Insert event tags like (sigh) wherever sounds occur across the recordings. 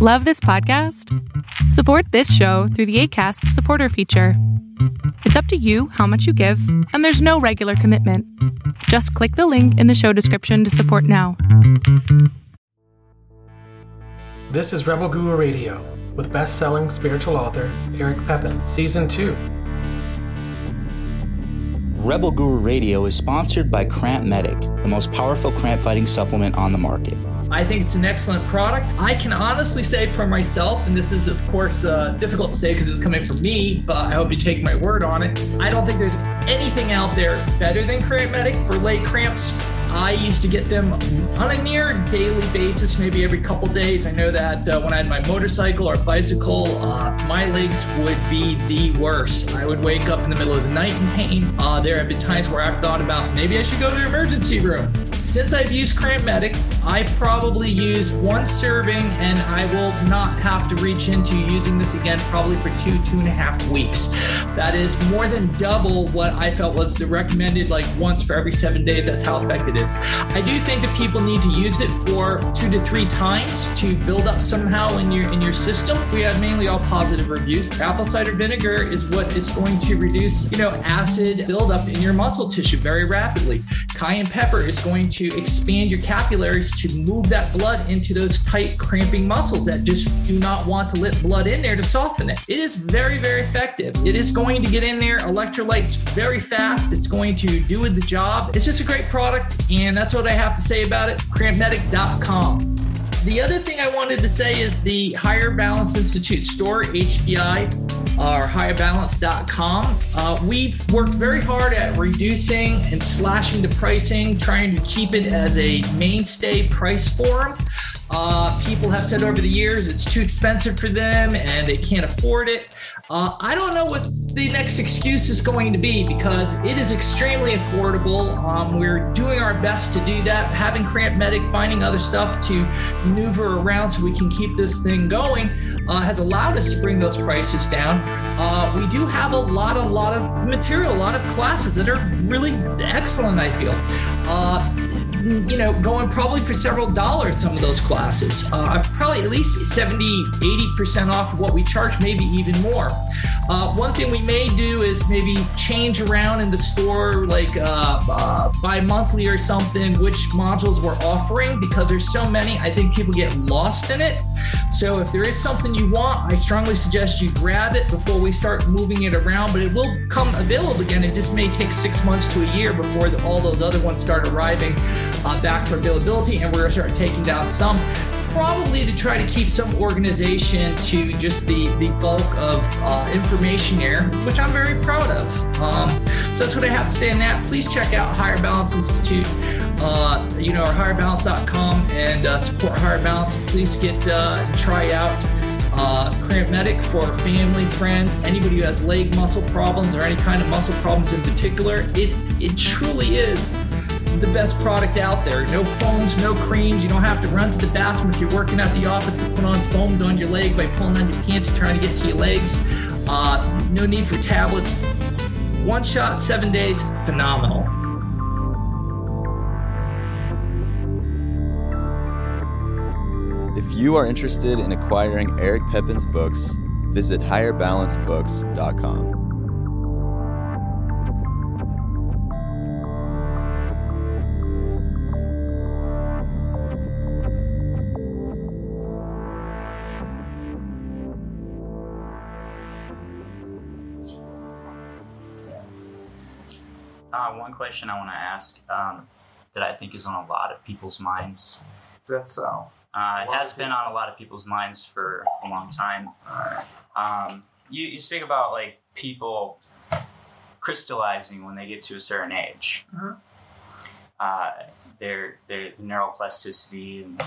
Love this podcast? Support this show through the ACAST supporter feature. It's up to you how much you give, and there's no regular commitment. Just click the link in the show description to support now. This is Rebel Guru Radio with best selling spiritual author Eric Pepin, Season 2. Rebel Guru Radio is sponsored by Cramp Medic, the most powerful cramp fighting supplement on the market. I think it's an excellent product. I can honestly say for myself, and this is, of course, uh, difficult to say because it's coming from me, but I hope you take my word on it. I don't think there's anything out there better than Cramp Medic for leg cramps. I used to get them on a near daily basis, maybe every couple days. I know that uh, when I had my motorcycle or bicycle, uh, my legs would be the worst. I would wake up in the middle of the night in pain. Uh, there have been times where I've thought about maybe I should go to the emergency room. Since I've used Cramp Medic, I probably use one serving and I will not have to reach into using this again probably for two, two and a half weeks. That is more than double what I felt was the recommended, like once for every seven days. That's how effective it is. I do think that people need to use it for two to three times to build up somehow in your in your system. We have mainly all positive reviews. Apple cider vinegar is what is going to reduce, you know, acid buildup in your muscle tissue very rapidly. Cayenne pepper is going to expand your capillaries to move that blood into those tight, cramping muscles that just do not want to let blood in there to soften it. It is very, very effective. It is going to get in there, electrolytes very fast. It's going to do the job. It's just a great product, and that's what I have to say about it. Crampmedic.com. The other thing I wanted to say is the Higher Balance Institute store, HBI, or higherbalance.com. Uh, we've worked very hard at reducing and slashing the pricing, trying to keep it as a mainstay price for them. Uh, people have said over the years it's too expensive for them and they can't afford it. Uh, I don't know what the next excuse is going to be because it is extremely affordable. Um, we're doing our best to do that, having Cramp Medic, finding other stuff to maneuver around so we can keep this thing going uh, has allowed us to bring those prices down. Uh, we do have a lot, a lot of material, a lot of classes that are really excellent, I feel. You know, going probably for several dollars some of those classes. Uh, probably at least 70, 80% off of what we charge, maybe even more. Uh, one thing we may do is maybe change around in the store, like uh, uh, bi monthly or something, which modules we're offering because there's so many. I think people get lost in it. So if there is something you want, I strongly suggest you grab it before we start moving it around. But it will come available again. It just may take six months to a year before all those other ones start arriving uh, back for availability, and we're going to start taking down some probably to try to keep some organization to just the, the bulk of uh, information here, which I'm very proud of. Um, so that's what I have to say on that. Please check out Higher Balance Institute, uh, you know, or higherbalance.com and uh, support Higher Balance. Please get uh, try out uh, Cramp Medic for family, friends, anybody who has leg muscle problems or any kind of muscle problems in particular. It it truly is the best product out there. No foams, no creams. You don't have to run to the bathroom if you're working at the office to put on foams on your leg by pulling on your pants and trying to get to your legs. Uh, no need for tablets. One shot, seven days, phenomenal. If you are interested in acquiring Eric Pepin's books, visit higherbalancebooks.com. question I want to ask um, that I think is on a lot of people's minds. That's so. Uh, it has been on a lot of people's minds for a long time. Um, you, you speak about like people crystallizing when they get to a certain age. Mhm. Uh, their their neuroplasticity and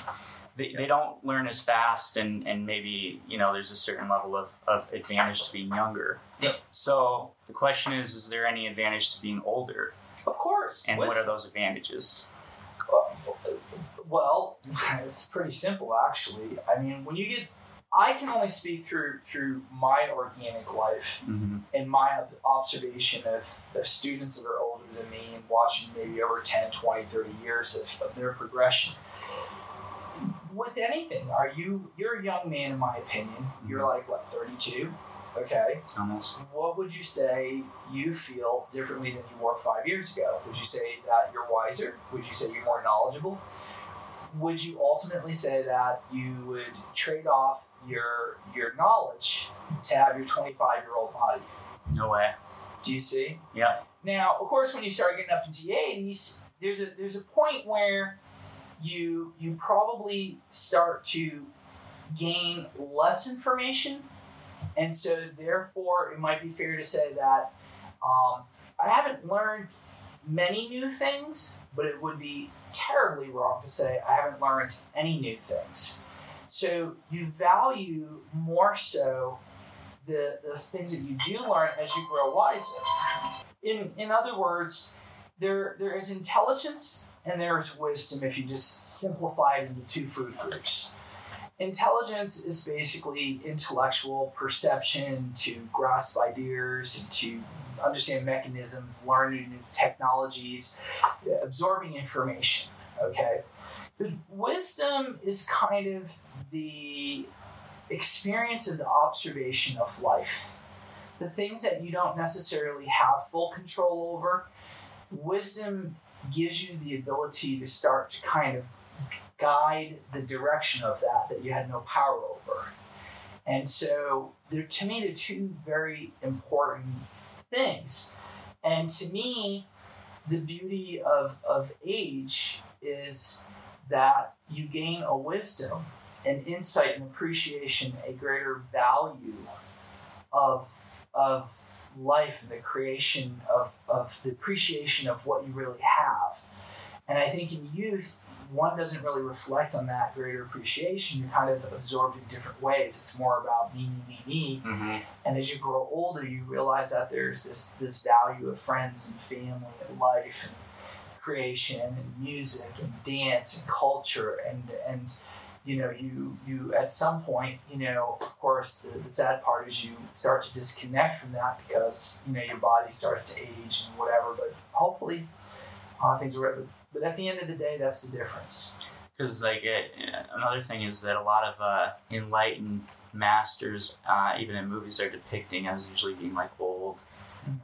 they, they don't learn as fast and, and maybe you know there's a certain level of, of advantage to being younger. Yep. So the question is, is there any advantage to being older? Of course. And what are those advantages? Well, (laughs) it's pretty simple actually. I mean, when you get, I can only speak through through my organic life Mm-hmm. and my observation of, of students that are older than me and watching maybe over 10, 20, 30 years of, of their progression. with anything, are you you're a young man in my opinion. You're like what, 32? Okay. Almost. What would you say you feel differently than you were five years ago? Would you say that you're wiser? Would you say you're more knowledgeable? Would you ultimately say that you would trade off your your knowledge to have your 25 year old body? No way. Do you see? Yeah. Now, of course, when you start getting up into the 80s, there's a there's a point where you you probably start to gain less information, and so therefore it might be fair to say that um, I haven't learned many new things, but it would be terribly wrong to say I haven't learned any new things. So you value more so the, the things that you do learn as you grow wiser. In in other words, there there is intelligence and there's wisdom if you just simplify it into two food groups. Intelligence is basically intellectual perception to grasp ideas and to understand mechanisms, learning new technologies, absorbing information. Okay. But wisdom is kind of the experience of the observation of life. The things that you don't necessarily have full control over, wisdom gives you the ability to start to kind of guide the direction of that that you had no power over. And so, to me, they're two very important things. And to me, the beauty of, of age is that you gain a wisdom, an insight, and appreciation, a greater value of, of life and the creation of, of the appreciation of what you really have. And I think in youth, one doesn't really reflect on that greater appreciation. You're kind of absorbed in different ways. It's more about me, me, me, me. Mm-hmm. And as you grow older, you realize that there's this this value of friends and family and life and creation and music and dance and culture and and you know you you at some point you know of course the, the sad part is you start to disconnect from that because you know your body starts to age and whatever but hopefully uh, things are but, at the end of the day that's the difference Because like it, another thing is that a lot of uh, enlightened masters, uh, even in movies, are depicting as usually being like old,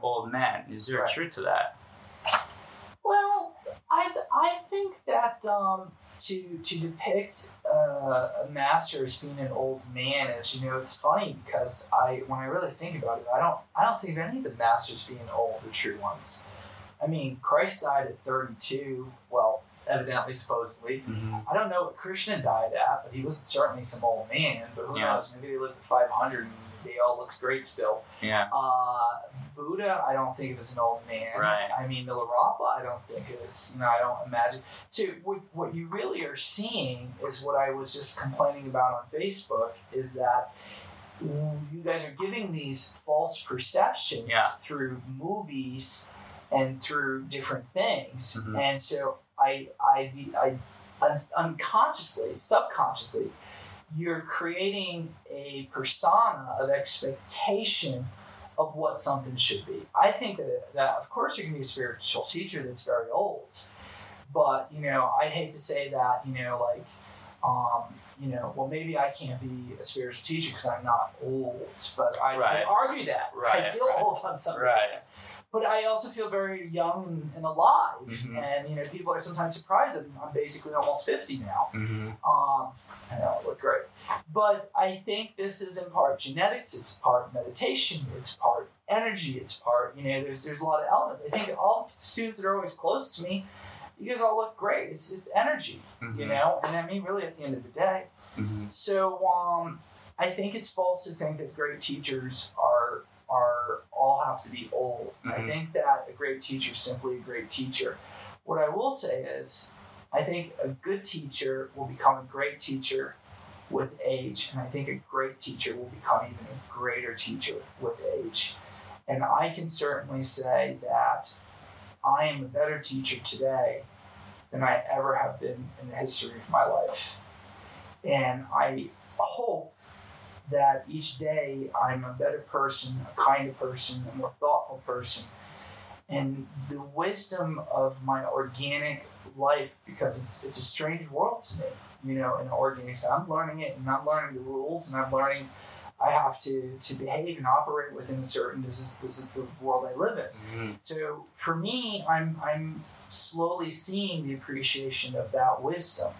old men. Is there Right. a truth to that? Well, I, I think that um, to to depict uh, a master as being an old man is you know it's funny because I when I really think about it I don't I don't think of any of the masters being old the true ones. I mean Christ died at thirty two. Well, evidently, supposedly. Mm-hmm. I don't know what Krishna died at, but he was certainly some old man. But who Yeah. knows? Maybe they lived five hundred and they all looks great still. Yeah. Uh, Buddha, I don't think of as an old man. Right. I mean, Milarepa, I don't think of as, you know, I don't imagine. So, what, what you really are seeing is what I was just complaining about on Facebook is that you guys are giving these false perceptions Yeah. through movies and through different things. Mhm. And so, I, I, I, un- unconsciously, subconsciously, you're creating a persona of expectation of what something should be. I think that, that of course, you can be a spiritual teacher that's very old, but you know, I hate to say that, you know, like, um, you know, well, maybe I can't be a spiritual teacher because I'm not old, but I, Right. I argue that. right. I feel right. old on some Right. days. But I also feel very young and, and alive, Mhm. and you know, people are sometimes surprised that I'm basically almost fifty now. Mm-hmm. Um, I know, I look great. But I think this is in part genetics, it's part meditation, it's part energy, it's part, you know, there's there's a lot of elements. I think all students that are always close to me, you guys all look great. It's it's energy, you know, and I mean really at the end of the day. Mm-hmm. So um, I think it's false to think that great teachers are are all have to be old. I Mhm. think that a great teacher is simply a great teacher. What I will say is, I think a good teacher will become a great teacher with age, and I think a great teacher will become even a greater teacher with age. And I can certainly say that I am a better teacher today than I ever have been in the history of my life. And I hope that each day I'm a better person, a kinder person, a more thoughtful person. And the wisdom of my organic life, because it's it's a strange world to me. you know, in organics. I'm learning it, and I'm learning the rules, and I'm learning I have to to behave and operate within a certain. This is this is the world I live in. Mm-hmm. So for me, I'm I'm slowly seeing the appreciation of that wisdom.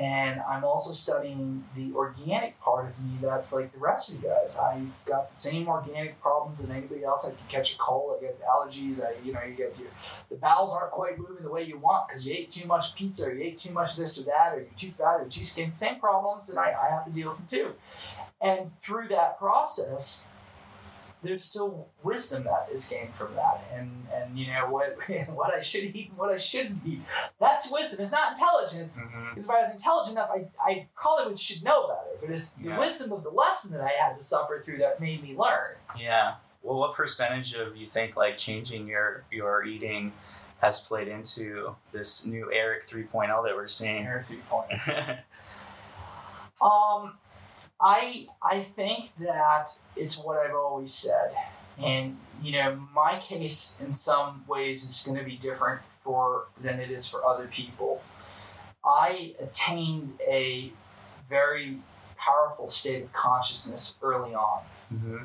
And I'm also studying the organic part of me that's like the rest of you guys. I've got the same organic problems as anybody else. I can catch a cold, I get allergies, I you know, you get your the bowels aren't quite moving the way you want because you ate too much pizza or you ate too much this or that, or you're too fat or too skinny. Same problems, and I, I have to deal with them too. And through that process, there's still wisdom that is gained from that, and and you know what (laughs) what I should eat and what I shouldn't eat. That's wisdom. It's not intelligence. Mhm. Because if I was intelligent enough, I, I probably would should know better. But it's the wisdom of the lesson that I had to suffer through that made me learn. Yeah. Well, what percentage of you think like changing your your eating has played into this new Eric 3.0 that we're seeing? Here, three point. (laughs) Um, I I think that it's what I've always said, and you know, my case in some ways is going to be different for than it is for other people. I attained a very powerful state of consciousness early on. hmm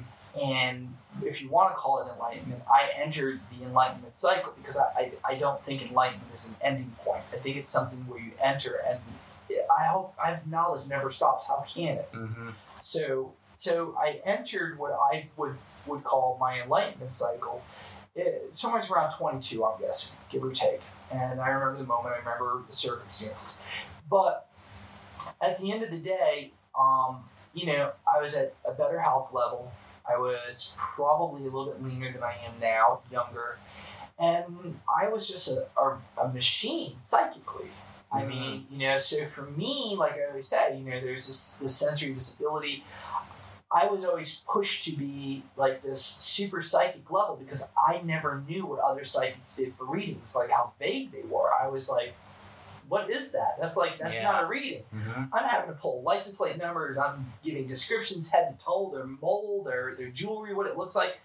And if you want to call it enlightenment, I entered the enlightenment cycle because I, I, I don't think enlightenment is an ending point. I think it's something where you enter and I hope I have knowledge never stops. How can it? hmm So so I entered what I would would call my enlightenment cycle. It, somewhere around 22, I'm guessing, give or take. And I remember the moment. I remember the circumstances. But at the end of the day, um, you know, I was at a better health level. I was probably a little bit leaner than I am now, younger, and I was just a, a, a machine psychically. I mean, you know, so for me, like I always say, you know, there's this, this sensory disability. I was always pushed to be like this super psychic level because I never knew what other psychics did for readings, like how vague they were. I was like, what is that? That's like, that's Yeah. not a reading. hmm I'm having to pull license plate numbers. I'm giving descriptions head to toe, their mold, their their jewelry, what it looks like.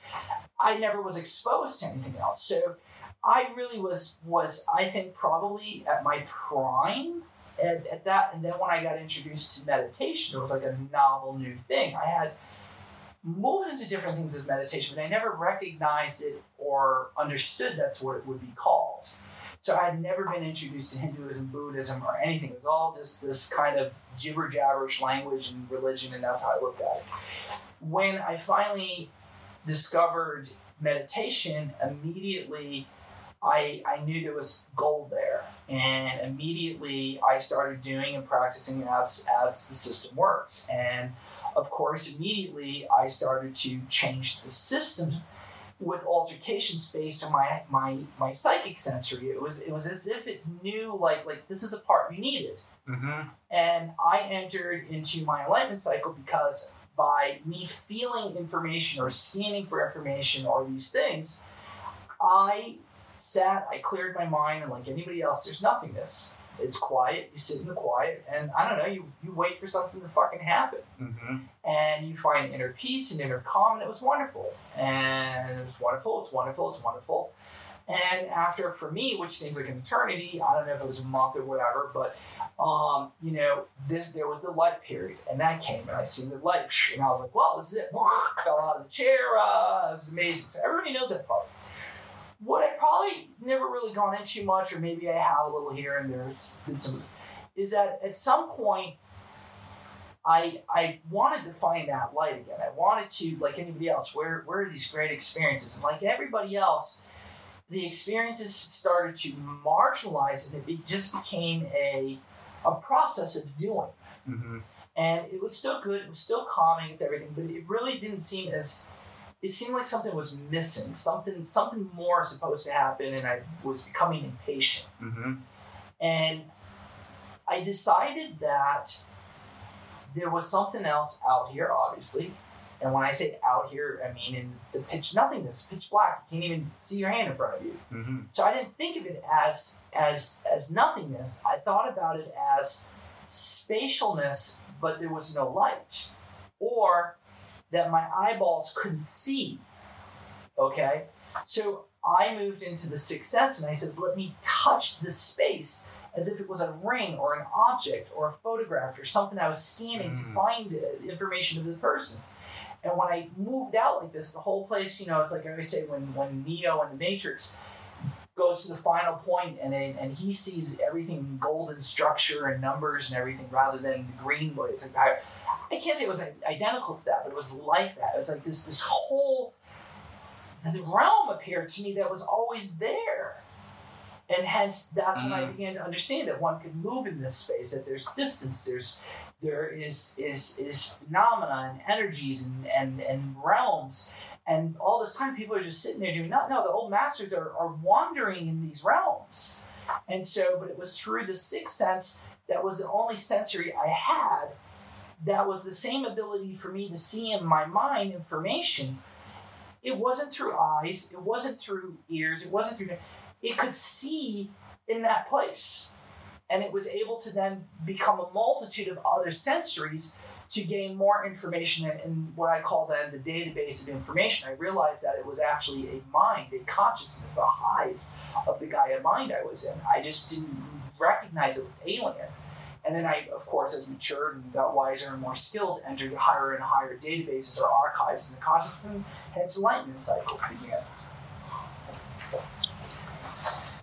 I never was exposed to anything else, so I really was was I think probably at my prime at, at that. And then when I got introduced to meditation, it was like a novel new thing. I had moved into different things of meditation, but I never recognized it or understood that's what it would be called. So I had never been introduced to Hinduism, Buddhism, or anything. It was all just this kind of gibber jabberish language and religion, and that's how I looked at it. When I finally discovered meditation, immediately I, I knew there was gold there. And immediately I started doing and practicing as, as the system works. And of course, immediately I started to change the system with altercations based on my my my psychic sensory. It was it was as if it knew like like this is a part we needed. hmm And I entered into my enlightenment cycle because by me feeling information or scanning for information or these things, I sat, I cleared my mind, and like anybody else, there's nothingness. It's quiet, you sit in the quiet, and I don't know, you, you wait for something to fucking happen hmm and you find inner peace and inner calm, and it was wonderful. And it was wonderful, it's wonderful, it's wonderful. And after, for me, which seems like an eternity, I don't know if it was a month or whatever, but um, you know, this there was the light period, and that came, and I seen the light, and I was like, "Well, this is it." (laughs) Fell out of the chair. Uh, it's amazing. So everybody knows that part. What I probably never really gone into much, or maybe I have a little here and there. It's been some, is that at some point I I wanted to find that light again. I wanted to, like anybody else, where where are these great experiences? And like everybody else, the experiences started to marginalize, and it be, just became a a process of doing. hmm And it was still good. It was still calming. It's everything, but it really didn't seem as. It seemed like something was missing. Something something more supposed to happen, and I was becoming impatient. hmm And I decided that there was something else out here, obviously. And when I say out here, I mean in the pitch nothingness, pitch black. You can't even see your hand in front of you. hmm So I didn't think of it as as as nothingness. I thought about it as spatialness, but there was no light, or that my eyeballs couldn't see. Okay, so I moved into the sixth sense, and I says, "Let me touch the space as if it was a ring or an object or a photograph or something I was scanning to Mm. find uh, information of the person. And when I moved out like this, the whole place, you know, it's like I always say when when Neo in the Matrix goes to the final point and and he sees everything in golden structure and numbers and everything rather than the green but it's like I, I can't say it was identical to that but it was like that it was like this this whole the realm appeared to me that was always there and hence that's when I Mm. began to understand that one could move in this space that there's distance there's there is is is phenomena and energies and and, and realms and all this time, people are just sitting there doing nothing. No, the old masters are, are wandering in these realms. And so, but it was through the sixth sense that was the only sensory I had that was the same ability for me to see in my mind information. It wasn't through eyes, it wasn't through ears, it wasn't through, it could see in that place. And it was able to then become a multitude of other sensories to gain more information in, what I call then the database of information. I realized that it was actually a mind, a consciousness, a hive of the Gaia mind I was in. I just didn't recognize it with alien. And then I, of course, as matured and got wiser and more skilled, entered higher and higher databases or archives in the consciousness, and hence enlightenment cycle began.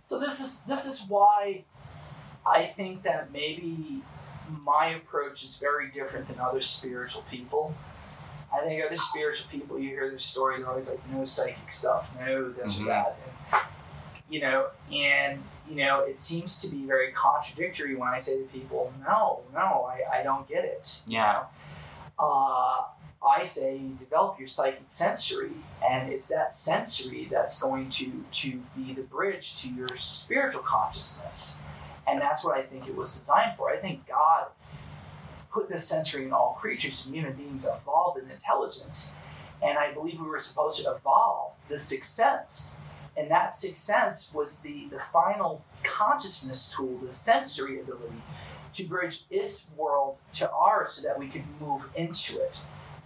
So this is this is why I think that maybe my approach is very different than other spiritual people. I think other spiritual people, you hear their story, they're always like, no psychic stuff, no this Mhm. or that. And, you know, and, you know, it seems to be very contradictory when I say to people, no, no, I, I don't get it. you Yeah. know? Uh, I say develop your psychic sensory, and it's that sensory that's going to, to be the bridge to your spiritual consciousness. And that's what I think it was designed for. I think God put this sensory in all creatures, and human beings evolved in intelligence. And I believe we were supposed to evolve the sixth sense. And that sixth sense was the, the final consciousness tool, the sensory ability to bridge its world to ours so that we could move into it.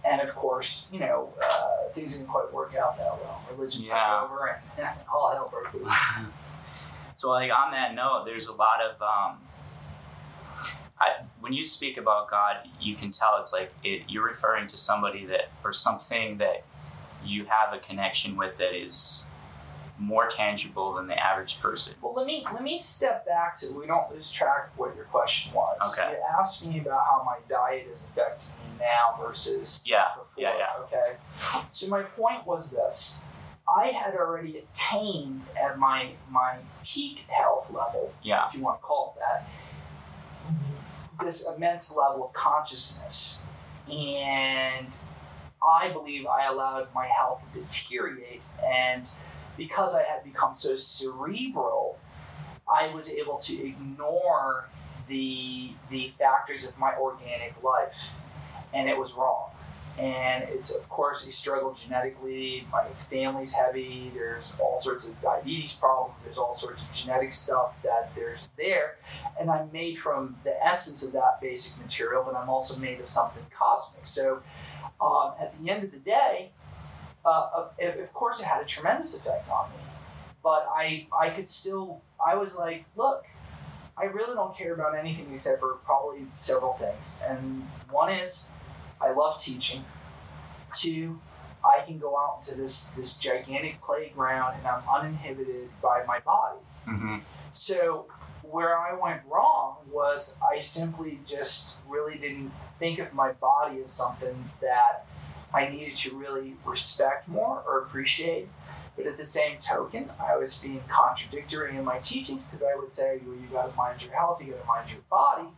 And of course, you know, uh, things didn't quite work out that well. Religion Yeah. took over (laughs) and all hell broke loose. (laughs) So, like on that note, there's a lot of um, I, when you speak about God, you can tell it's like it, you're referring to somebody that or something that you have a connection with that is more tangible than the average person. Well, let me let me step back so we don't lose track of what your question was. Okay. You asked me about how my diet is affecting me now versus Yeah, before. yeah, yeah. Okay. So my point was this: I had already attained at my my peak health level, Yeah. if you want to call it that, this immense level of consciousness, and I believe I allowed my health to deteriorate and because I had become so cerebral, I was able to ignore the the factors of my organic life, and it was wrong. And it's of course a struggle genetically. My family's heavy. There's all sorts of diabetes problems. There's all sorts of genetic stuff that there's there, and I'm made from the essence of that basic material, but I'm also made of something cosmic. So, um, at the end of the day, uh, of, of course it had a tremendous effect on me but I, I could still i was like look i really don't care about anything except for probably several things. And one is i love teaching. Two i can go out into this this gigantic playground and i'm uninhibited by my body. Mm-hmm. so where I went wrong was I simply just really didn't think of my body as something that I needed to really respect more or appreciate. But at the same token, I was being contradictory in my teachings because I would say, well, you got to mind your health, you got to mind your body,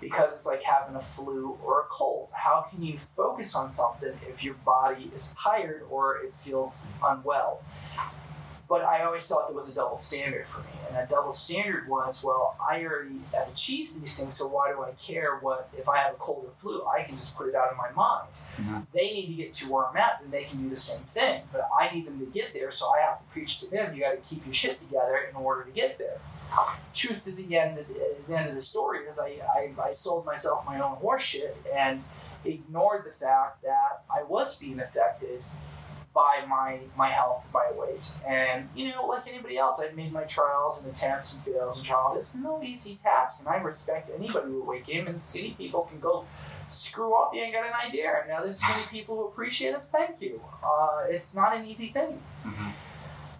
because it's like having a flu or a cold. How can you focus on something if your body is tired or it feels unwell? But I always thought there was a double standard for me. And that double standard was, well, I already have achieved these things, so why do I care what if I have a cold or flu? I can just put it out of my mind. Mhm. They need to get to where I'm at, and they can do the same thing. But I need them to get there, so I have to preach to them. You got to keep your shit together in order to get there. Truth to the end, of the, the end of the story is, I, I, I sold myself my own horseshit and ignored the fact that I was being affected by my my health, my weight, and you know, like anybody else, I've made my trials and attempts and fails and trials. It's no easy task, and I respect anybody who weight game and skinny people can go screw off. You ain't got an idea. And now there's skinny people who appreciate us. Thank you. Uh, it's not an easy thing. Mhm.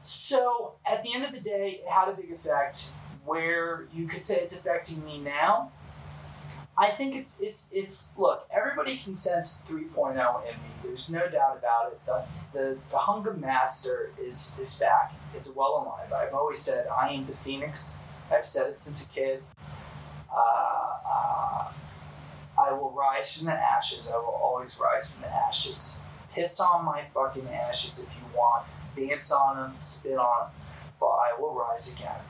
So at the end of the day, it had a big effect. Where you could say it's affecting me now, I think it's it's it's look. Everybody can sense 3.0 in me. There's no doubt about it. The the the hunger master is is back. It's well alive. I've always said I am the phoenix. I've said it since a kid. Uh, uh, I will rise from the ashes. I will always rise from the ashes. Piss on my fucking ashes if you want. Dance on them, spit on them. But I will rise again.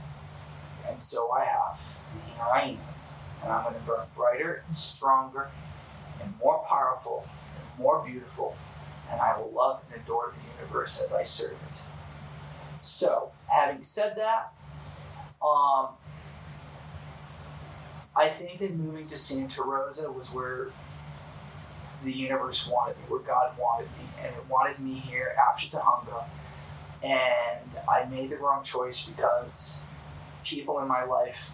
And so I have. And here I am. And I'm going to burn brighter and stronger and more powerful and more beautiful. And I will love and adore the universe as I serve it. So, having said that, um, I think that moving to Santa Rosa was where the universe wanted me, where God wanted me, and it wanted me here after Tujunga. And I made the wrong choice because people in my life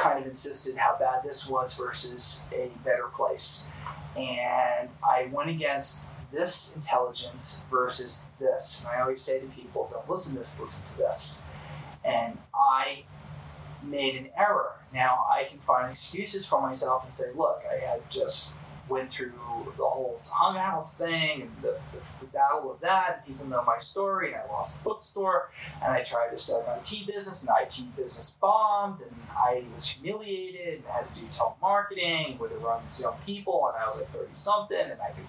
kind of insisted how bad this was versus a better place. And I went against this intelligence versus this. And I always say to people, don't listen to this, listen to this. And I made an error. Now I can find excuses for myself and say, look, I had just went through the whole Tujunga House thing and the, the, the battle of that. People know my story, and I lost the bookstore, and I tried to start an IT business, and the IT business bombed, and I was humiliated and had to do telemarketing with around these young people, and I was like 30 something, and I could,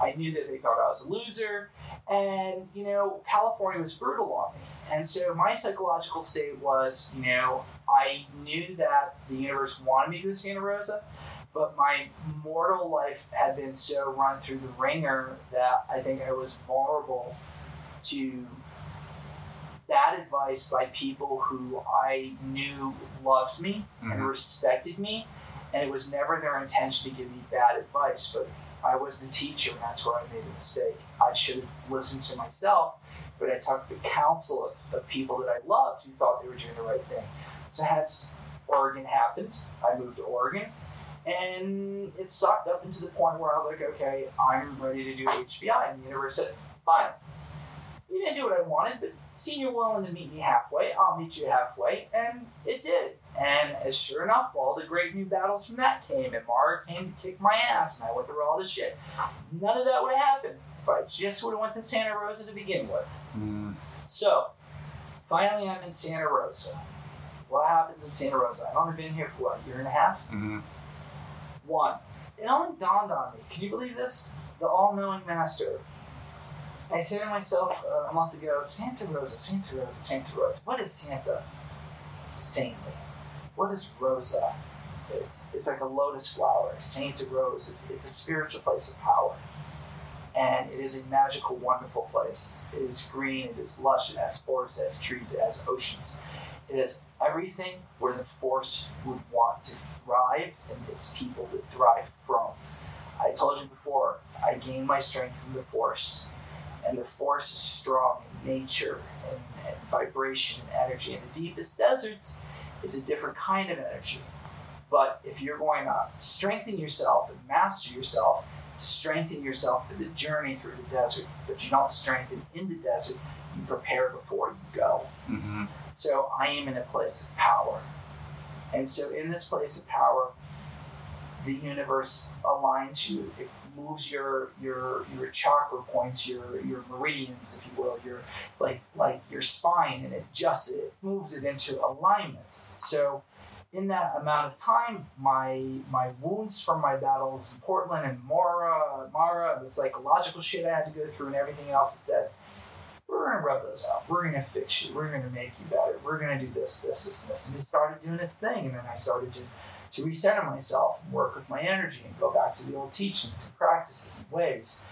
I knew that they thought I was a loser, and you know, California was brutal on me, and so my psychological state was, you know, I knew that the universe wanted me to go to Santa Rosa but my mortal life had been so run through the ringer that I think I was vulnerable to bad advice by people who I knew loved me and Mhm. respected me, and it was never their intention to give me bad advice, but I was the teacher, and that's where I made a mistake. I should have listened to myself, but I took the counsel of, of people that I loved who thought they were doing the right thing. So hence Oregon happened. I moved to Oregon and it sucked up into the point where I was like, okay, I'm ready to do HBI. And the universe said, fine. You didn't do what I wanted, but seeing you're willing to meet me halfway, I'll meet you halfway. And it did. And as sure enough, all the great new battles from that came, and Mara came to kick my ass, and I went through all this shit. None of that would have happened if I just would have went to Santa Rosa to begin with. Mm, So, finally, I'm in Santa Rosa. What happens in Santa Rosa? I've only been here for what, a year and a half? mhm. One, it only dawned on me. Can you believe this? The all-knowing master. I said to myself uh, a month ago, Santa Rosa, Santa Rosa, Santa Rosa. What is Santa? Saintly. What is Rosa? It's it's like a lotus flower, Santa Rosa. It's it's a spiritual place of power, and it is a magical, wonderful place. It is green. It is lush. It has forests. It has trees. It has oceans. It has everything where the force would want to thrive and its people to thrive from. I told you before, I gain my strength from the force. And the force is strong in nature and, and vibration and energy. In the deepest deserts, it's a different kind of energy. But if you're going to strengthen yourself and master yourself, strengthen yourself for the journey through the desert, but you don't strengthen in the desert, you prepare before you go. Mhm. So I am in a place of power. And so in this place of power, the universe aligns you. It moves your your your chakra points, your your meridians, if you will, your like like your spine and it adjusts it, it moves it into alignment. So in that amount of time, my my wounds from my battles in Portland and Mara, Mara, the psychological shit I had to go through and everything else, it said, we're gonna rub those out. We're gonna fix you. We're gonna make you better. We're gonna do this, this, this, this. And it started doing its thing, and then I started to to recenter myself and work with my energy and go back to the old teachings and practices and ways.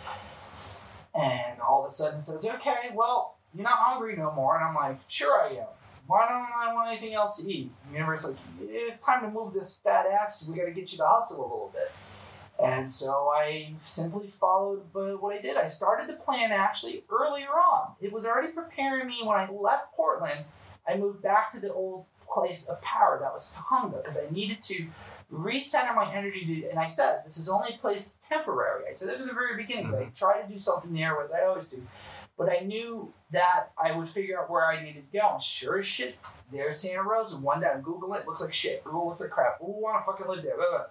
And all of a sudden says, okay, well, you're not hungry no more. And I'm like, sure I am. Why don't I want anything else to eat? The universe like, it's time to move this fat ass. We got to get you to hustle a little bit. And so I simply followed but what I did. I started the plan actually earlier on. It was already preparing me when I left Portland. I moved back to the old place of power that was Tujunga because I needed to recenter my energy to, and I said this is only a place temporary. I said that at the very beginning, but I mm-hmm. try to do something there as I always do. But I knew that I would figure out where I needed to go. And sure as shit, there's Santa Rosa. One I Google it, looks like shit. Google looks like crap. Who wanna fucking live there? Blah, blah.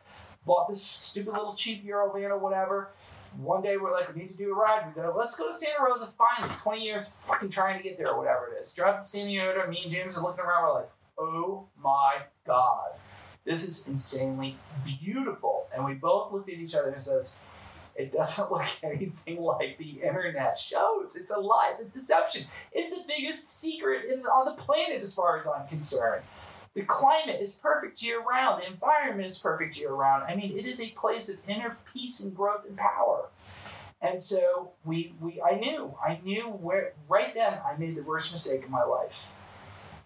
Bought this stupid little cheap Euro van or whatever. One day we're like, we need to do a ride. We go, let's go to Santa Rosa finally. 20 years fucking trying to get there or whatever it is. Drive to Santa Yoda, me and James are looking around, we're like, oh my god. This is insanely beautiful. And we both looked at each other and says, it doesn't (laughs) look anything like the internet shows. It's a lie. It's a deception. It's the biggest secret in, on the planet, as far as I'm concerned. The climate is perfect year round. The environment is perfect year round. I mean, it is a place of inner peace and growth and power. And so we, we, I knew, I knew where. Right then, I made the worst mistake of my life.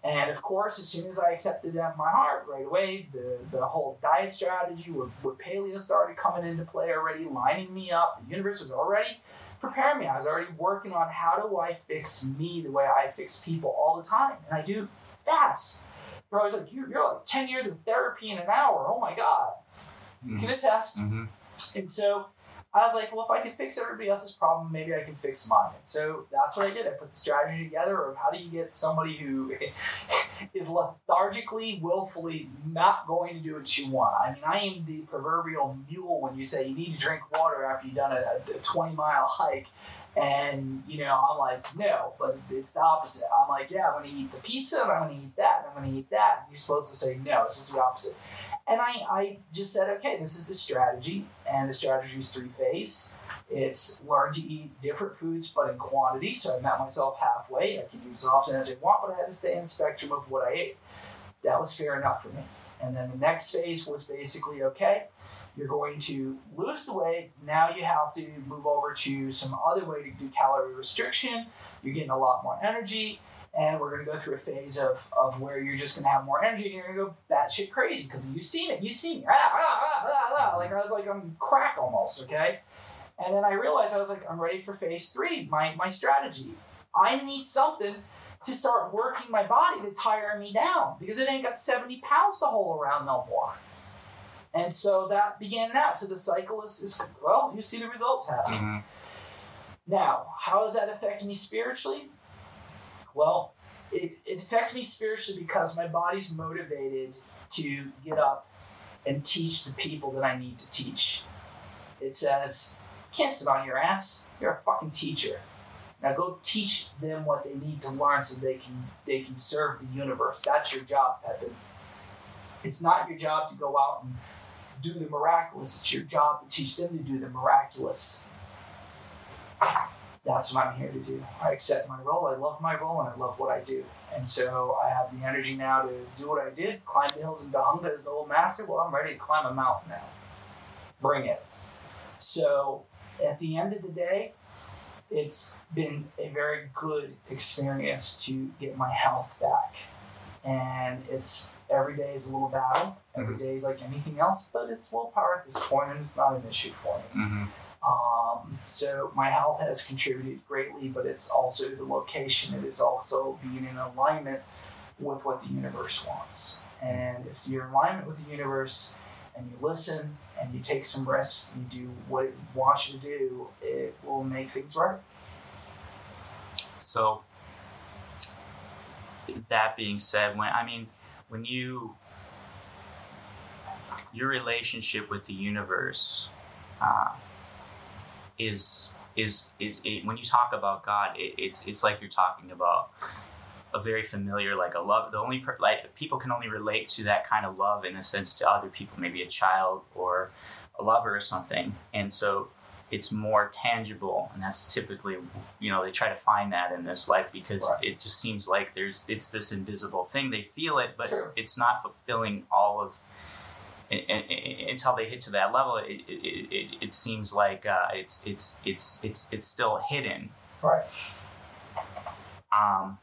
And of course, as soon as I accepted that in my heart, right away, the, the whole diet strategy with, with paleo started coming into play already, lining me up. The universe was already preparing me. I was already working on how do I fix me the way I fix people all the time. And I do fast. Bro, I was like, you're, you're like 10 years of therapy in an hour. Oh my God. You can attest. Mhm. And so I was like, well, if I can fix everybody else's problem, maybe I can fix mine. So that's what I did. I put the strategy together of how do you get somebody who (laughs) is lethargically, willfully not going to do what you want. I mean, I am the proverbial mule when you say you need to drink water after you've done a, a 20 mile hike. And, you know, I'm like, no, but it's the opposite. I'm like, yeah, I'm going to eat the pizza and I'm going to eat that and I'm going to eat that. And you're supposed to say, no, it's just the opposite. And I, I just said, okay, this is the strategy, and the strategy is three phase. It's learn to eat different foods, but in quantity. So I met myself halfway. I can use as often as I want, but I had to stay in the spectrum of what I ate. That was fair enough for me. And then the next phase was basically okay, you're going to lose the weight. Now you have to move over to some other way to do calorie restriction. You're getting a lot more energy and we're going to go through a phase of, of where you're just going to have more energy and you're going to go batshit crazy because you've seen it. You've seen me. Ah, ah, ah, ah, ah. Like I was like, I'm crack almost, okay? And then I realized I was like, I'm ready for phase three, my, my strategy. I need something to start working my body to tire me down because it ain't got 70 pounds to haul around no more. And so that began that. So the cycle is, is well, you see the results happening. Mhm. Now, how does that affect me spiritually? Well, it, it affects me spiritually because my body's motivated to get up and teach the people that I need to teach. It says, can't sit on your ass. You're a fucking teacher. Now go teach them what they need to learn so they can they can serve the universe. That's your job, Pepin. It's not your job to go out and do the miraculous. It's your job to teach them to do the miraculous that's what I'm here to do. I accept my role. I love my role and I love what I do. And so I have the energy now to do what I did, climb the hills in Tujunga as the old master. Well, I'm ready to climb a mountain now. Bring it. So at the end of the day, it's been a very good experience to get my health back. And it's every day is a little battle. Every day is like anything else, but it's willpower at this point and it's not an issue for me. Mhm. Um, so my health has contributed greatly, but it's also the location. It is also being in alignment with what the universe wants. And if you're in alignment with the universe and you listen and you take some and you do what it wants you to do, it will make things right. So that being said, when I mean when you your relationship with the universe uh, is is is it, when you talk about God, it, it's it's like you're talking about a very familiar like a love. The only per, like people can only relate to that kind of love in a sense to other people, maybe a child or a lover or something, and so it's more tangible and that's typically you know they try to find that in this life because Right. it just seems like there's it's this invisible thing they feel it but Sure. it's not fulfilling all of and, and, and- until they hit to that level it, it, it, it, seems like uh, it's it's it's it's it's still hidden Right. um,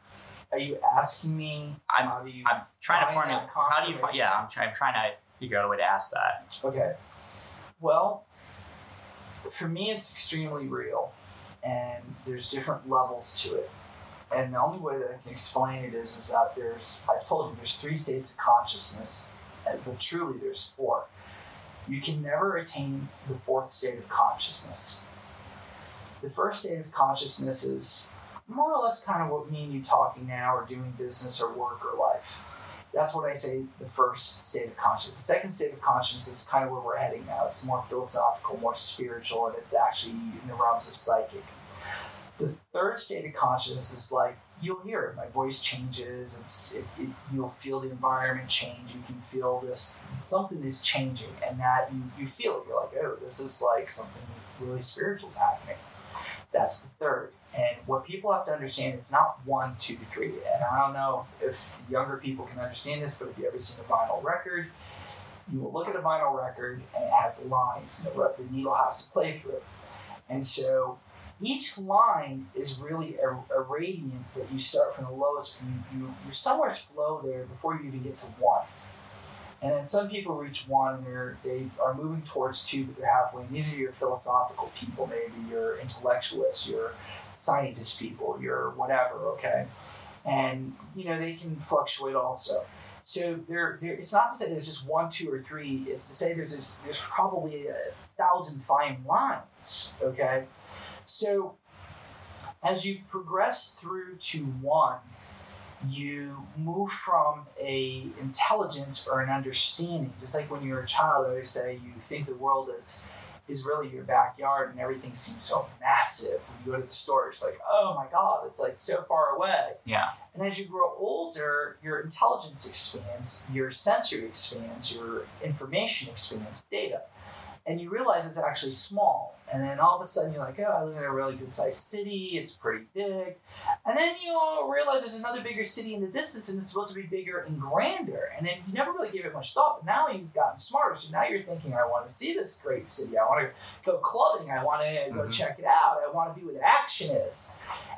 Are you asking me I'm- how do you I'm trying to find formulate how do you find yeah I'm, try, I'm trying to figure out a way to ask that Okay. Well, for me, it's extremely real, and there's different levels to it. And the only way that I can explain it is, is that there's, I've told you, there's three states of consciousness, but truly there's four. You can never attain the fourth state of consciousness. The first state of consciousness is more or less kind of what me and you talking now, or doing business, or work, or life. That's what I say the first state of consciousness. The second state of consciousness is kind of where we're heading now. It's more philosophical, more spiritual, and it's actually in the realms of psychic. The third state of consciousness is like you'll hear it. My voice changes. It's it, it, you'll feel the environment change. You can feel this something is changing, and that you you feel it. You're like, oh, this is like something really spiritual is happening. That's the third. And what people have to understand, it's not one, two, three. And I don't know if younger people can understand this, but if you ever seen a vinyl record, you will look at a vinyl record and it has lines, and the, the needle has to play through. And so each line is really a, a radiant that you start from the lowest. You, you, you're somewhere slow there before you even get to one. And then some people reach one and they're they are moving towards two, but they're halfway. And these are your philosophical people, maybe your intellectualists, your scientist people, your whatever, okay? And you know, they can fluctuate also. So there, there, it's not to say there's just one, two, or three. It's to say there's this, there's probably a thousand fine lines. Okay, so as you progress through to one, you move from a intelligence or an understanding. Just like when you're a child, I always say you think the world is is really your backyard and everything seems so massive. When you go to the store, it's like, oh my god, it's like so far away. Yeah. And as you grow older, your intelligence expands, your sensory expands, your information expands, data. And you realize it's actually small. And then all of a sudden you're like, oh, I live in a really good sized city. It's pretty big. And then you realize there's another bigger city in the distance and it's supposed to be bigger and grander. And then you never really gave it much thought. But now you've gotten smarter. So now you're thinking, I want to see this great city. I want to go clubbing. I want to go Mhm. check it out. I want to be where the action is.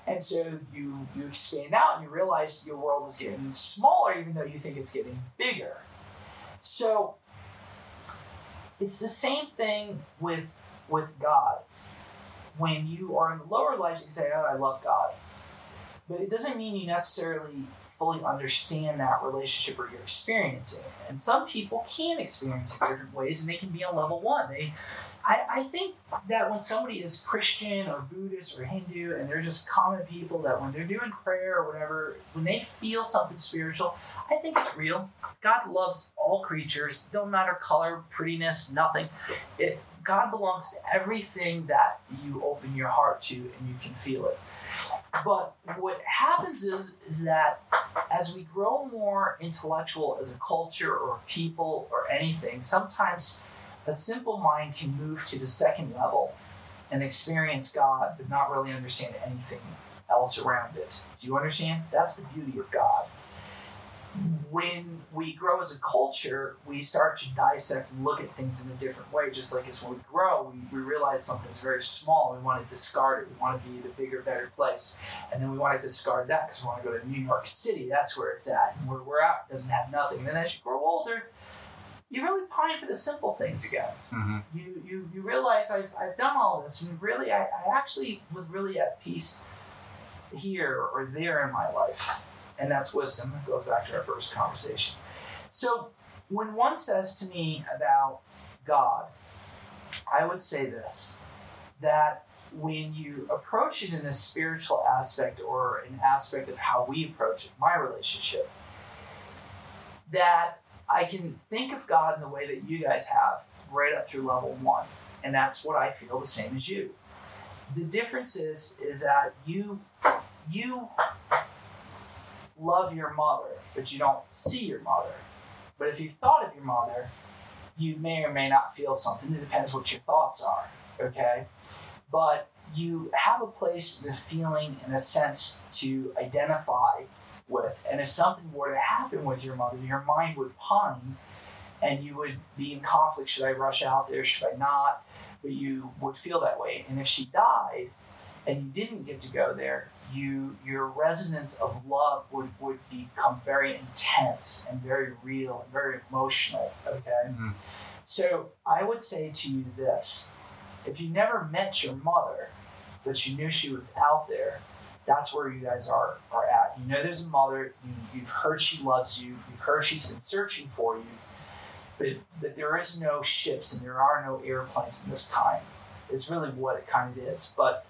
And so you you expand out and you realize your world is getting smaller, even though you think it's getting bigger. So it's the same thing with with God. When you are in the lower life, you can say, "Oh, I love God," but it doesn't mean you necessarily fully understand that relationship or you're experiencing it. And some people can experience it different ways, and they can be on level one. They, I, I think that when somebody is Christian or Buddhist or Hindu, and they're just common people, that when they're doing prayer or whatever, when they feel something spiritual, I think it's real. God loves all creatures, don't matter color, prettiness, nothing. It, God belongs to everything that you open your heart to and you can feel it. But what happens is is that as we grow more intellectual as a culture or a people or anything, sometimes a simple mind can move to the second level and experience God but not really understand anything else around it. Do you understand? That's the beauty of God when we grow as a culture, we start to dissect and look at things in a different way. Just like as when we grow, we, we realize something's very small. We want to discard it. We want to be the bigger, better place. And then we want to discard that because we want to go to New York City. That's where it's at. And where we're at doesn't have nothing. And then as you grow older, you really pine for the simple things again. Mm-hmm. You, you, you realize I've, I've done all this, and really, I, I actually was really at peace here or there in my life and that's wisdom. It goes back to our first conversation. So, when one says to me about God, I would say this that when you approach it in a spiritual aspect or an aspect of how we approach it, my relationship, that I can think of God in the way that you guys have right up through level one. And that's what I feel the same as you. The difference is is that you you love your mother, but you don't see your mother. But if you thought of your mother, you may or may not feel something. It depends what your thoughts are, okay? But you have a place and a feeling and a sense to identify with. And if something were to happen with your mother, your mind would pine and you would be in conflict. Should I rush out there? Should I not? But you would feel that way. And if she died and you didn't get to go there, you your resonance of love would, would become very intense and very real and very emotional. Okay. Mhm. So I would say to you this If you never met your mother, but you knew she was out there, that's where you guys are are at. You know there's a mother, you, you've heard she loves you, you've heard she's been searching for you, but, but there is no ships and there are no airplanes in this time. It's really what it kind of is. But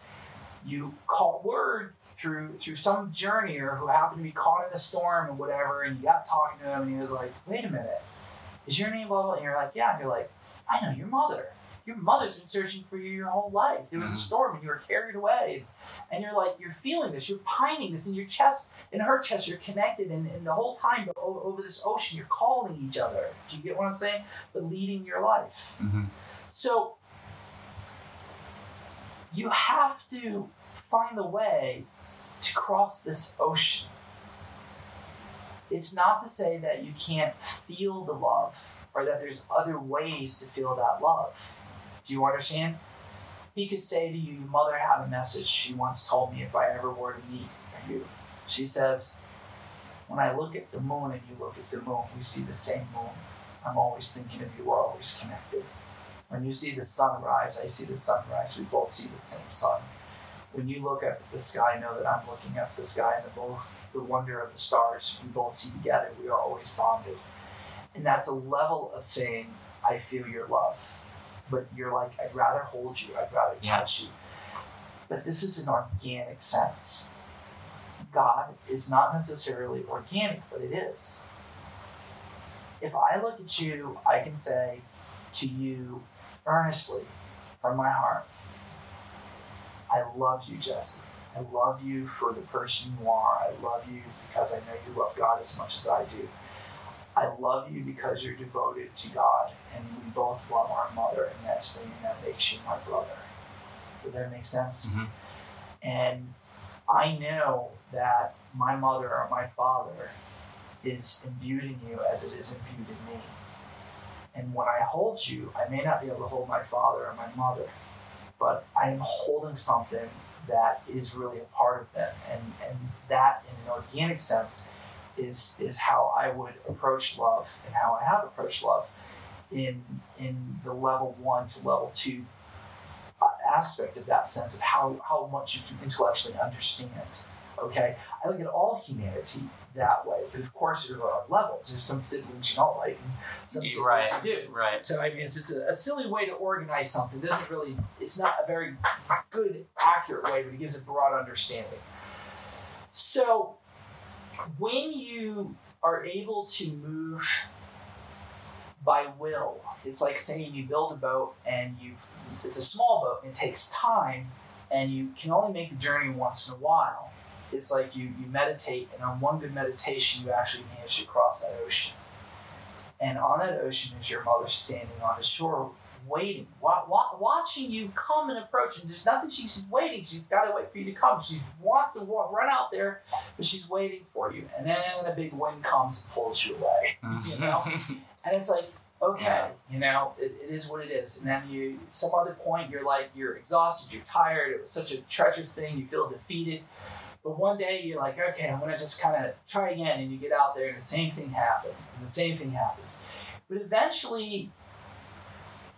you caught word through through some journeyer who happened to be caught in a storm or whatever, and you got talking to him, and he was like, "Wait a minute, is your name blah blah?" And you're like, "Yeah." And you're like, "I know your mother. Your mother's been searching for you your whole life. There was a Mhm. storm, and you were carried away." And you're like, you're feeling this, you're pining this in your chest, in her chest, you're connected, and, and the whole time o- over this ocean, you're calling each other. Do you get what I'm saying? But leading your life. Mhm. So you have to find a way cross this ocean. It's not to say that you can't feel the love or that there's other ways to feel that love. Do you understand? He could say to you, Your mother had a message she once told me if I ever were to meet you. She says, When I look at the moon and you look at the moon, we see the same moon. I'm always thinking of you, we're always connected. When you see the sunrise, I see the sunrise. We both see the same sun. When you look up at the sky, know that I'm looking up at the sky and the both the wonder of the stars. We both see together. We are always bonded. And that's a level of saying, I feel your love. But you're like, I'd rather hold you, I'd rather Yeah. touch you. But this is an organic sense. God is not necessarily organic, but it is. If I look at you, I can say to you earnestly from my heart, I love you, Jesse. I love you for the person you are. I love you because I know you love God as much as I do. I love you because you're devoted to God, and we both love our mother, and that's the thing that makes you my brother. Does that make sense? Mhm. And I know that my mother or my father is imbued in you as it is imbued in me. And when I hold you, I may not be able to hold my father or my mother, but I am holding something that is really a part of them. And, and that, in an organic sense, is, is how I would approach love and how I have approached love in, in the level one to level two aspect of that sense of how, how much you can intellectually understand. Okay, I look at all humanity that way, but of course there are levels. There's some siblings you don't like, and some siblings Right. you do. Right. So I mean, it's just a, a silly way to organize something. It doesn't really. It's not a very good, accurate way, but it gives a broad understanding. So when you are able to move by will, it's like saying you build a boat and you've. It's a small boat and it takes time, and you can only make the journey once in a while. It's like you you meditate, and on one good meditation, you actually manage to cross that ocean. And on that ocean is your mother standing on the shore, waiting, wa- wa- watching you come and approach. And there's nothing she, she's waiting. She's got to wait for you to come. She wants to run out there, but she's waiting for you. And then a big wind comes and pulls you away. You know? Mm-hmm. (laughs) And it's like, okay, Yeah. you know, it, it is what it is. And then you, at some other point, you're like, you're exhausted, you're tired. It was such a treacherous thing. You feel defeated. But one day you're like, okay, I'm gonna just kind of try again, and you get out there, and the same thing happens, and the same thing happens. But eventually,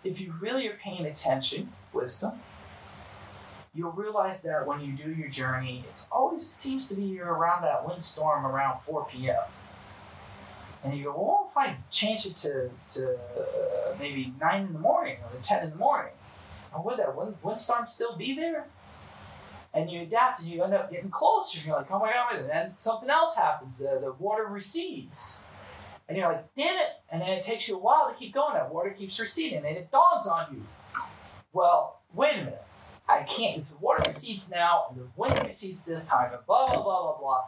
if you really are paying attention, wisdom, you'll realize that when you do your journey, it's always seems to be you're around that windstorm around 4 p.m. And you go, well, if I change it to, to uh, maybe 9 in the morning or 10 in the morning? Would that wind, windstorm still be there? And you adapt and you end up getting closer. You're like, oh my god, and then something else happens. The, the water recedes. And you're like, damn it. And then it takes you a while to keep going. That water keeps receding. And it dawns on you. Well, wait a minute. I can't. If the water recedes now and the wind recedes this time, and blah, blah, blah, blah, blah.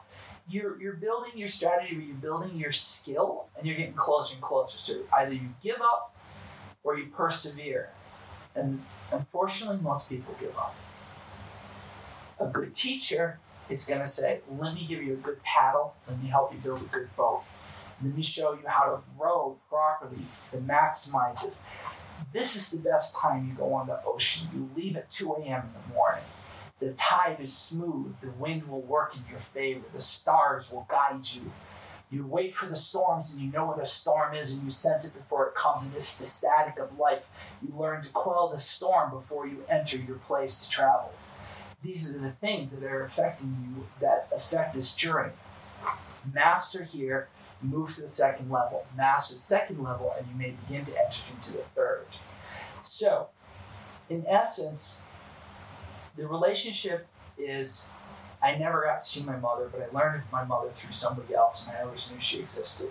You're, you're building your strategy, but you're building your skill, and you're getting closer and closer. So either you give up or you persevere. And unfortunately, most people give up a good teacher is going to say, let me give you a good paddle, let me help you build a good boat. Let me show you how to row properly to maximize this. Is the best time you go on the ocean. You leave at 2 a.m. in the morning. The tide is smooth. The wind will work in your favor. The stars will guide you. You wait for the storms and you know where the storm is and you sense it before it comes. And this is the static of life. You learn to quell the storm before you enter your place to travel. These are the things that are affecting you that affect this journey. Master here, move to the second level. Master the second level, and you may begin to enter into the third. So, in essence, the relationship is I never got to see my mother, but I learned of my mother through somebody else, and I always knew she existed.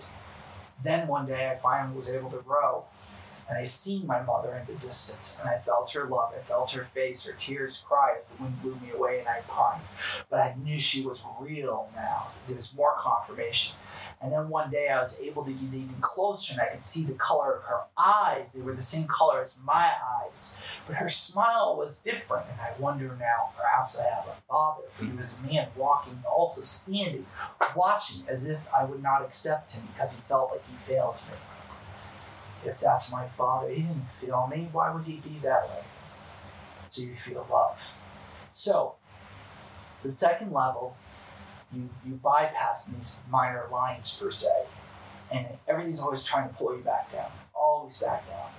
Then one day I finally was able to row, and I seen my mother in the distance, and I felt her love. I felt her face, her tears cry as the wind blew me away, and I pined. But I knew she was real now. There was more confirmation. And then one day I was able to get even closer and I could see the color of her eyes. They were the same color as my eyes, but her smile was different. And I wonder now, perhaps I have a father, for he was a man walking, also standing, watching as if I would not accept him because he felt like he failed me. If that's my father, he didn't feel me. Why would he be that way? So you feel love. So, the second level you you bypass these minor lines per se, and everything's always trying to pull you back down, always back down.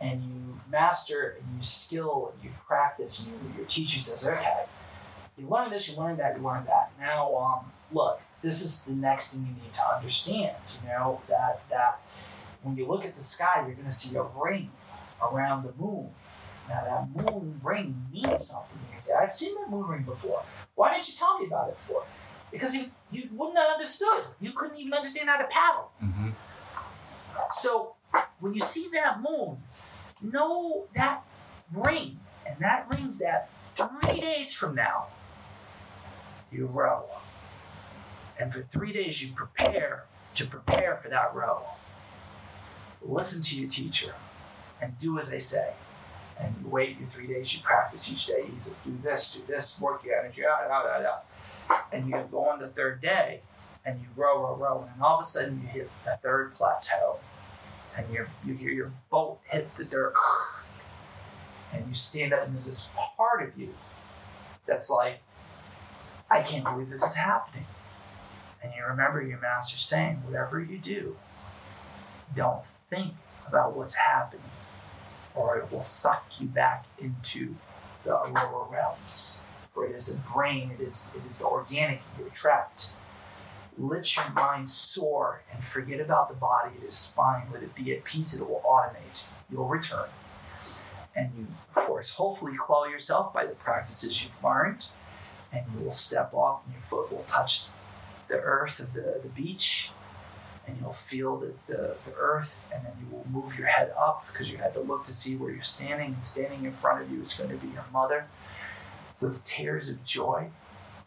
And you master and you skill and you practice, and you, your teacher says, "Okay, you learn this, you learn that, you learn that. Now, um, look, this is the next thing you need to understand. You know that that when you look at the sky, you're going to see a ring around the moon. Now that moon ring means something. You can say, I've seen that moon ring before. Why didn't you tell me about it before? because you, you wouldn't have understood. You couldn't even understand how to paddle. Mm-hmm. So when you see that moon, know that ring, and that rings that three days from now, you row. And for three days, you prepare to prepare for that row. Listen to your teacher and do as they say. And you wait your three days, you practice each day. He says, do this, do this, work your energy, and you go on the third day and you row, row, row, and all of a sudden you hit the third plateau and you you hear your boat hit the dirt and you stand up and there's this part of you that's like, I can't believe this is happening. And you remember your master saying, whatever you do, don't think about what's happening or it will suck you back into the lower realms for it is the brain, it is, it is the organic, you're trapped. Let your mind soar and forget about the body, it is fine, let it be at peace, it will automate. You'll return. And you, of course, hopefully quell yourself by the practices you've learned, and you will step off and your foot will touch the earth of the, the beach, and you'll feel the, the, the earth, and then you will move your head up because you had to look to see where you're standing, and standing in front of you is going to be your mother with tears of joy.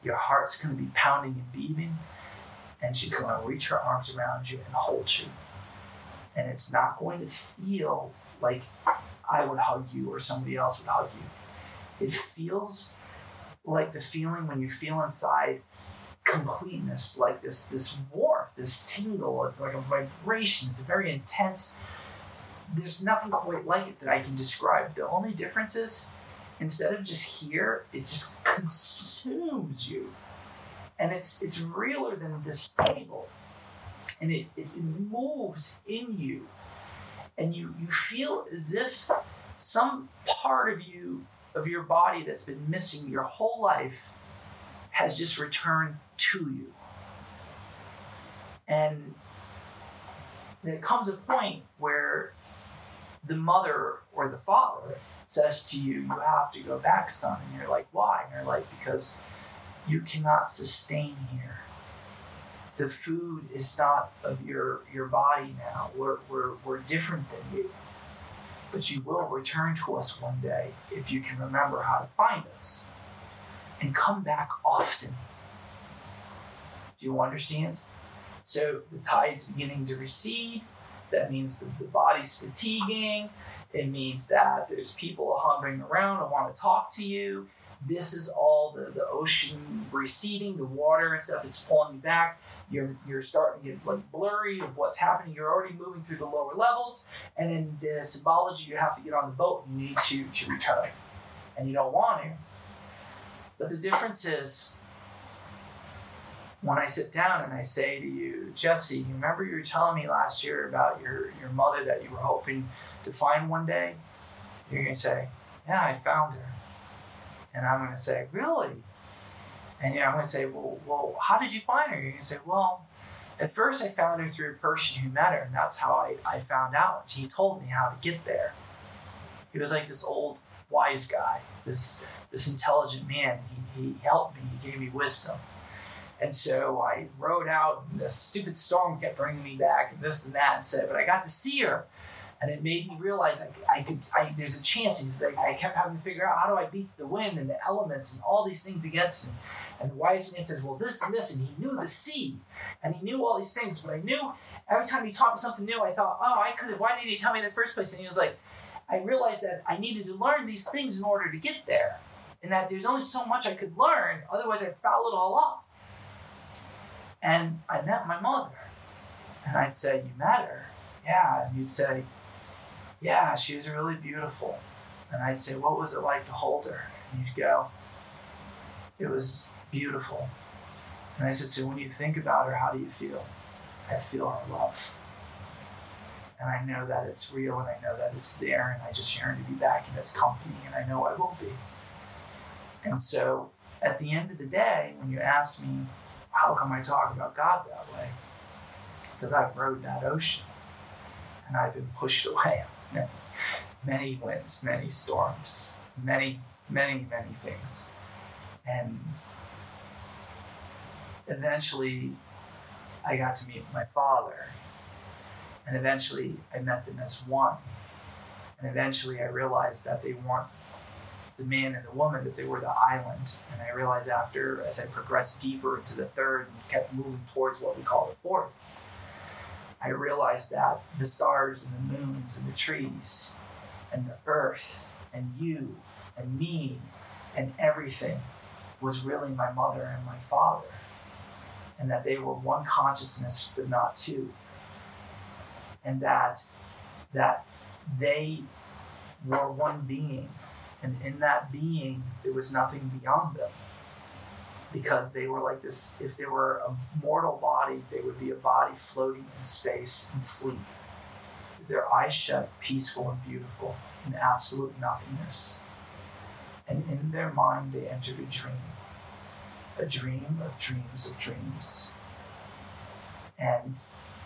Your heart's going to be pounding and beating, and she's going to reach her arms around you and hold you. And it's not going to feel like I would hug you or somebody else would hug you. It feels like the feeling when you feel inside completeness, like this this warmth, this tingle. It's like a vibration. It's very intense. There's nothing quite like it that I can describe. The only difference is instead of just here, it just consumes you. And it's it's realer than this table. And it, it, moves in you. And you, you feel as if some part of you, of your body that's been missing your whole life, has just returned to you. And there comes a point where the mother or the father says to you, You have to go back, son. And you're like, Why? And you're like, Because you cannot sustain here. The food is not of your, your body now. We're, we're, we're different than you. But you will return to us one day if you can remember how to find us and come back often. Do you understand? So the tide's beginning to recede. That means the, the body's fatiguing. It means that there's people hovering around and want to talk to you. This is all the, the ocean receding, the water and stuff, it's pulling you back. You're, you're starting to get like blurry of what's happening. You're already moving through the lower levels. And in the symbology, you have to get on the boat. You need to, to return. And you don't want to. But the difference is when I sit down and I say to you, Jesse, you remember you were telling me last year about your, your mother that you were hoping to find one day? You're going to say, Yeah, I found her. And I'm going to say, Really? And you know, I'm going to say, well, well, how did you find her? You're going to say, Well, at first I found her through a person who met her, and that's how I, I found out. He told me how to get there. He was like this old wise guy, this this intelligent man. He, he helped me, he gave me wisdom. And so I rode out, and this stupid storm kept bringing me back, and this and that, and said, but I got to see her. And it made me realize I, I could, I, there's a chance. Like, I kept having to figure out how do I beat the wind and the elements and all these things against me. And the wise man says, well, this and this, and he knew the sea, and he knew all these things. But I knew every time he taught me something new, I thought, oh, I could have. Why didn't he tell me in the first place? And he was like, I realized that I needed to learn these things in order to get there, and that there's only so much I could learn. Otherwise, I'd foul it all up. And I met my mother, and I'd say, "You met her?" Yeah, and you'd say, "Yeah, she was really beautiful." And I'd say, "What was it like to hold her?" And you'd go, "It was beautiful." And I said, "So when you think about her, how do you feel?" I feel her love. And I know that it's real and I know that it's there and I just yearn to be back in its company and I know I will be. And so at the end of the day, when you ask me, how come I talk about God that way? Because I've rode that ocean and I've been pushed (laughs) away. many winds, many storms, many, many, many things. And eventually I got to meet my father. And eventually I met them as one. And eventually I realized that they weren't the man and the woman, that they were the island. And I realized after, as I progressed deeper into the third and kept moving towards what we call the fourth, I realized that the stars and the moons and the trees and the earth and you and me and everything was really my mother and my father. And that they were one consciousness, but not two. And that that they were one being and in that being, there was nothing beyond them. Because they were like this, if they were a mortal body, they would be a body floating in space and sleep. Their eyes shut, peaceful and beautiful, in absolute nothingness. And in their mind, they entered a dream a dream of dreams of dreams. And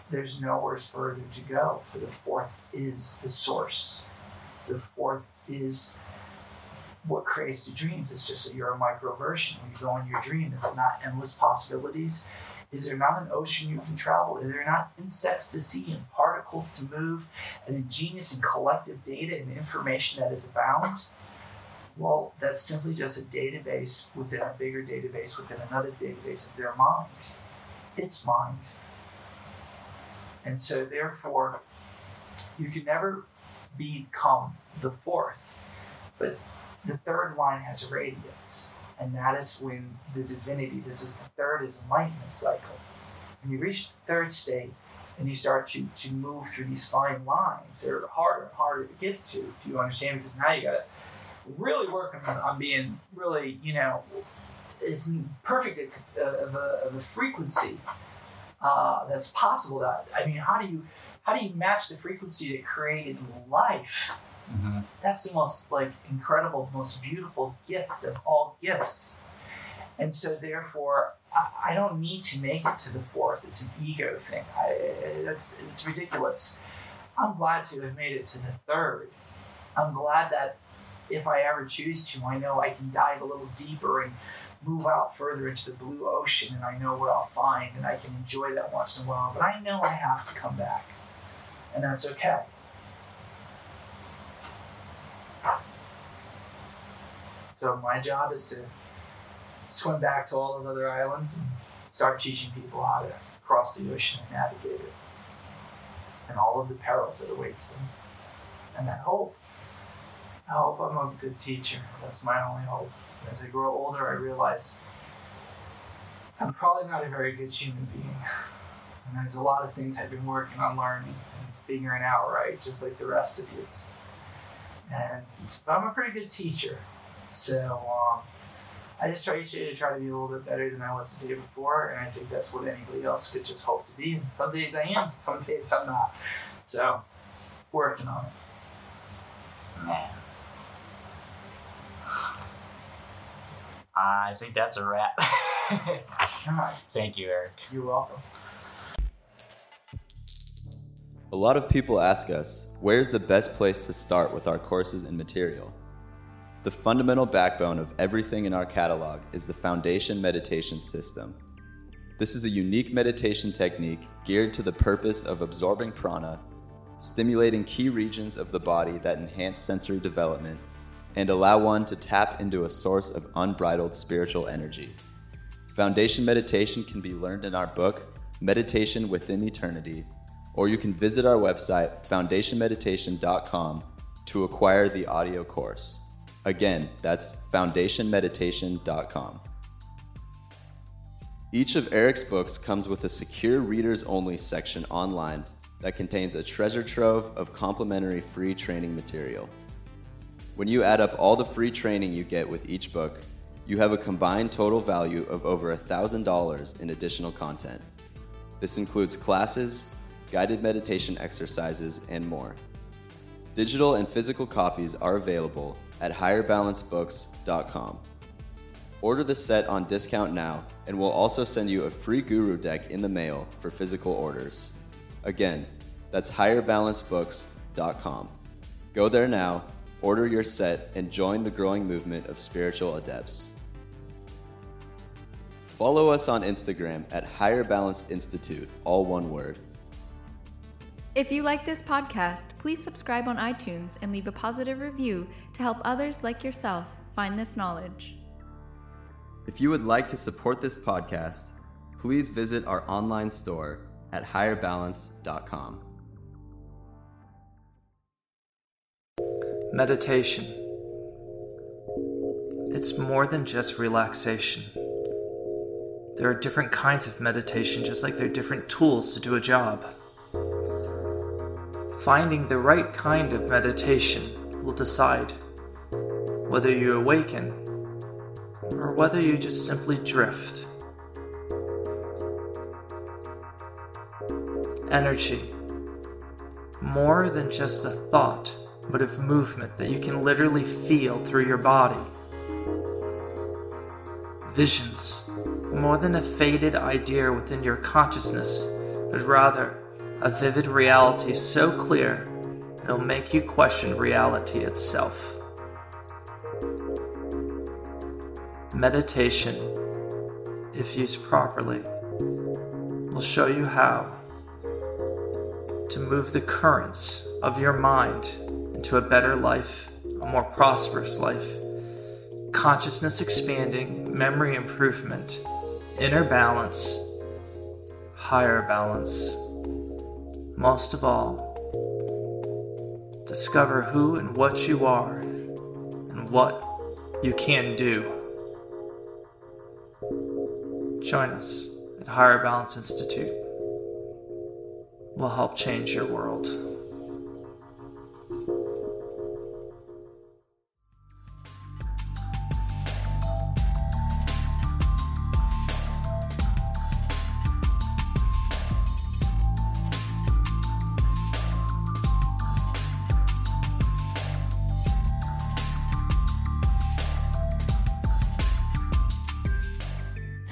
there's nowhere further to go, for the fourth is the source. The fourth is what creates the dreams. It's just that you're a micro version. When you go in your dream, is it not endless possibilities? Is there not an ocean you can travel? Is there not insects to see and particles to move and ingenious and collective data and information that is abound? Well, that's simply just a database within a bigger database within another database of their mind. It's mind. And so, therefore, you can never become the fourth. But the third line has a radiance, and that is when the divinity, this is the third is enlightenment cycle. When you reach the third state and you start to, to move through these fine lines, they're harder and harder to get to. Do you understand? Because now you got to really work on, on being really, you know, as perfect of a, of a frequency uh, that's possible. That I mean, how do you how do you match the frequency that created life? Mm-hmm. That's the most like incredible, most beautiful gift of all gifts. And so, therefore, I, I don't need to make it to the fourth. It's an ego thing. I, that's it's ridiculous. I'm glad to have made it to the third. I'm glad that if I ever choose to, I know I can dive a little deeper and move out further into the blue ocean, and I know what I'll find, and I can enjoy that once in a while. But I know I have to come back, and that's okay. So my job is to swim back to all those other islands and start teaching people how to cross the ocean and navigate it, and all of the perils that awaits them. And I hope, I hope I'm a good teacher. That's my only hope. As I grow older, I realize I'm probably not a very good human being. And there's a lot of things I've been working on learning and figuring out right, just like the rest of you. And but I'm a pretty good teacher. So um, I just try each day to try to be a little bit better than I was the day before, and I think that's what anybody else could just hope to be. And some days I am, (laughs) some days I'm not. So, working on it. Man. I think that's a wrap. (laughs) All right. Thank you, Eric. You're welcome. A lot of people ask us, where's the best place to start with our courses and material? The fundamental backbone of everything in our catalog is the Foundation Meditation System. This is a unique meditation technique geared to the purpose of absorbing prana, stimulating key regions of the body that enhance sensory development, and allow one to tap into a source of unbridled spiritual energy. Foundation meditation can be learned in our book, Meditation Within Eternity, or you can visit our website, foundationmeditation.com, to acquire the audio course. Again, that's foundationmeditation.com. Each of Eric's books comes with a secure readers only section online that contains a treasure trove of complimentary free training material. When you add up all the free training you get with each book, you have a combined total value of over $1,000 in additional content. This includes classes, guided meditation exercises, and more. Digital and physical copies are available at higherbalancebooks.com. Order the set on discount now, and we'll also send you a free guru deck in the mail for physical orders. Again, that's higherbalancebooks.com. Go there now, order your set, and join the growing movement of spiritual adepts. Follow us on Instagram at Higher Balance Institute, all one word. If you like this podcast, please subscribe on iTunes and leave a positive review to help others like yourself find this knowledge. If you would like to support this podcast, please visit our online store at higherbalance.com. Meditation. It's more than just relaxation. There are different kinds of meditation, just like there are different tools to do a job. Finding the right kind of meditation will decide whether you awaken or whether you just simply drift. Energy. More than just a thought, but of movement that you can literally feel through your body. Visions. More than a faded idea within your consciousness, but rather a vivid reality so clear it'll make you question reality itself. Meditation, if used properly, will show you how to move the currents of your mind into a better life, a more prosperous life, consciousness expanding, memory improvement, inner balance, higher balance. Most of all, discover who and what you are and what you can do. Join us at Higher Balance Institute. We'll help change your world.